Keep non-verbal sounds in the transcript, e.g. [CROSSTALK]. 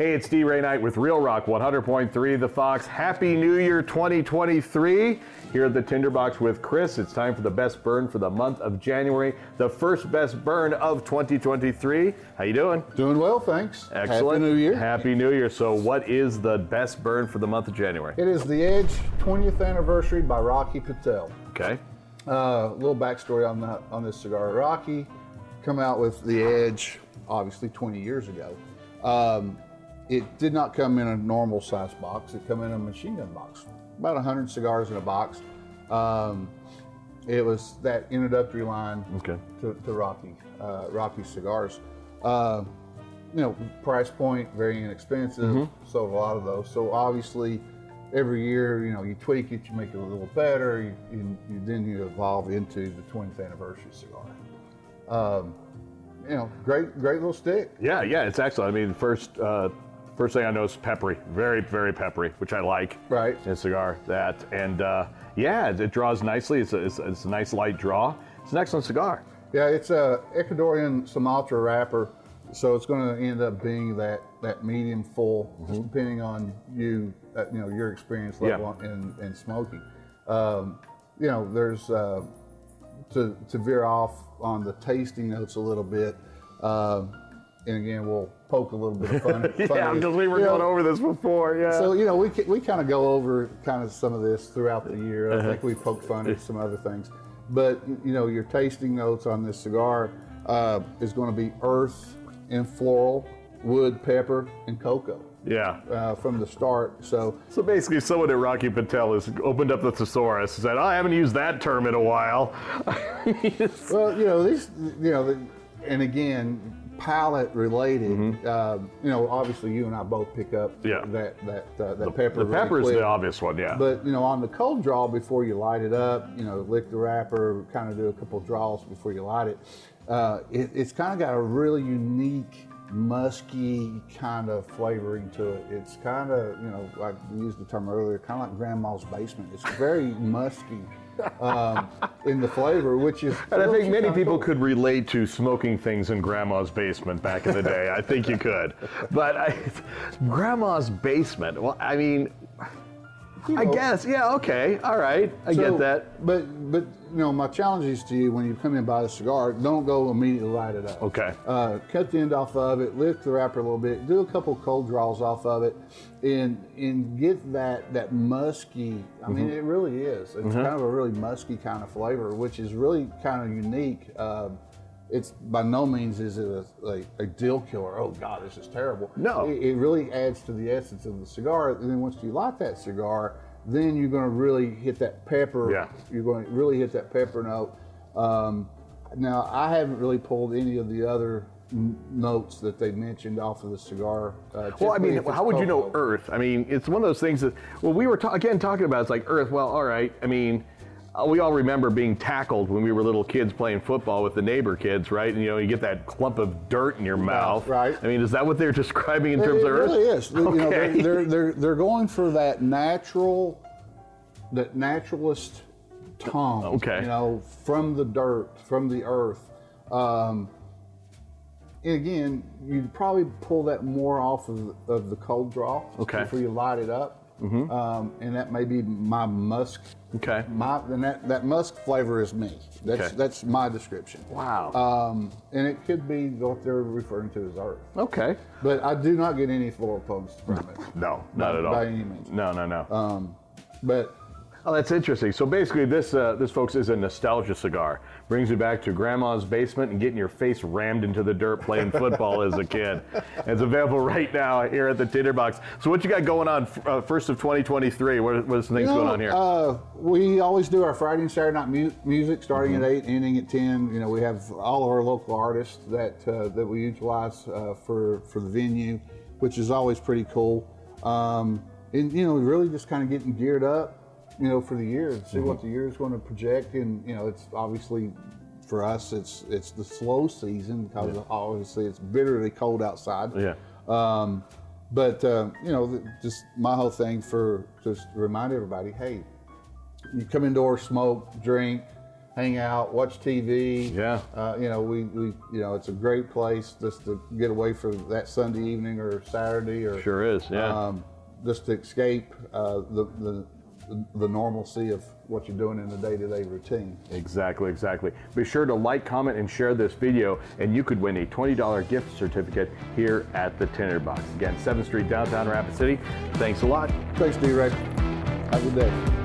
Hey, it's D Ray Knight with Real Rock 100.3 The Fox. Happy New Year 2023. Here at the Tinderbox with Chris. It's time for the best burn for the month of January, the first best burn of 2023. How you doing? Doing well, thanks. Excellent. Happy New Year. Happy New Year. So, what is the best burn for the month of January? It is the Edge 20th anniversary by Rocky Patel. Okay. A uh, little backstory on that on this cigar. Rocky come out with the Edge, obviously 20 years ago. Um, it did not come in a normal size box. It came in a machine gun box, about 100 cigars in a box. Um, it was that introductory line Okay. to, to Rocky, uh, Rocky cigars. Uh, you know, price point very inexpensive. Sold a lot of those. So obviously, every year, you know, you tweak it, you make it a little better. You, you, you then you evolve into the 20th anniversary cigar. Um, you know, great, great little stick. Yeah, yeah, it's excellent. I mean, first, uh, first thing I know is peppery, very, very peppery, which I like. Right. In a cigar, that and uh, yeah, it, draws nicely. It's a, it's, it's a nice light draw. It's an excellent cigar. Yeah, it's a Ecuadorian Sumatra wrapper, so it's going to end up being that that medium full, just depending on you, uh, you know, your experience level in, in smoking. Um, you know, there's uh, to to veer off on the tasting notes a little bit, um, and again, we'll poke a little bit of fun. [LAUGHS] yeah, because we were you know, going over this before. Yeah. so you know, we we kind of go over kind of some of this throughout the year. Uh-huh. I think we poke fun at some other things, but you know, your tasting notes on this cigar uh, is going to be earth and floral, wood, pepper, and cocoa yeah. uh, from the start. So So basically, someone at Rocky Patel has opened up the thesaurus and said, "Oh, "I haven't used that term in a while." [LAUGHS] Well, you know these, you know, and again, palate related. Uh, you know, obviously, you and I both pick up Mm-hmm. Yeah. that that uh, that pepper. the really pepper's quick. the obvious one. Yeah. But you know, on the cold draw before you light it up, you know, lick the wrapper, kind of do a couple draws before you light it. Uh, it it's kind of got a really unique, musky kind of flavoring to it. It's kind of, you know, like we used the term earlier, kind of like grandma's basement. It's very [LAUGHS] musky um, in the flavor, which is. and I think many people could relate to smoking things in grandma's basement back in the day. I think you could. But I, [LAUGHS] grandma's basement, well, I mean, I know. guess, yeah, okay, all right, I So, get that. But but you know, my challenge is to you when you come in and buy the cigar, don't go immediately light it up. Okay. Uh, cut the end off of it, lift the wrapper a little bit, do a couple cold draws off of it, and and get that that musky. I mean, Mm-hmm. it really is. It's kind of a really musky kind of flavor, which is really kind of unique. Um, it's by no means is it a, like a deal killer. Oh God, this is terrible. No. It, it really adds to the essence of the cigar. And then once you light that cigar, then you're going to really hit that pepper. Yeah. You're going to really hit that pepper note. Um, now, I haven't really pulled any of the other n- notes that they mentioned off of the cigar. Uh, Well, I mean, how would you know. Earth? I mean, it's one of those things that, well, we were ta- again talking about. It's like Earth. Well, all right. I mean, we all remember being tackled when we were little kids playing football with the neighbor kids, right? And you know, you get that clump of dirt in your mouth. right. I mean, is that what they're [LAUGHS] describing in It, terms it of Earth? really is. You know, they're, Okay. they're, they're, they're going for that natural, that naturalist tongue. Okay. You know, from the dirt, from the earth. Um, and again, you'd probably pull that more off of, the- of the cold draw Okay. before you light it up. Um, and that may be my musk. Okay. My and that, that musk flavor is me. That's Okay. that's my description. Wow. Um, and it could be what they're referring to as earth. okay. But I do not get any floral tones from it. [LAUGHS] No, not at all. by any means. No, no, no. Um, but Oh, that's interesting. So basically, this uh, this folks is a nostalgia cigar. Brings you back to grandma's basement and getting your face rammed into the dirt playing football as a kid. [LAUGHS] It's available right now here at the Tinderbox. So what you got going on uh, first of 2023? What, what's things you know, going on here? Uh, we always do our Friday and Saturday night mu- music, starting Mm-hmm. at eight, ending at ten. You know, we have all of our local artists that uh, that we utilize uh, for for the venue, which is always pretty cool. Um, and you know, really just kind of getting geared up, you know, for the year and see Mm-hmm. what the year is going to project. And you know, it's obviously for us, it's it's the slow season because obviously it's bitterly cold outside. yeah. Um, but um, you know, just my whole thing for just to remind everybody, hey, you come indoors, smoke, drink, hang out, watch TV. Yeah. Uh, you know, we, we you know it's a great place just to get away for that Sunday evening or Saturday or Sure is, yeah. um, just to escape uh, the, the the normalcy of what you're doing in the day-to-day routine. Exactly, exactly. Be sure to like, comment, and share this video, and you could win a $20 gift certificate here at the Tinderbox. Again, 7th Street, downtown Rapid City. Thanks a lot. Thanks, D-Ray. Have a good day.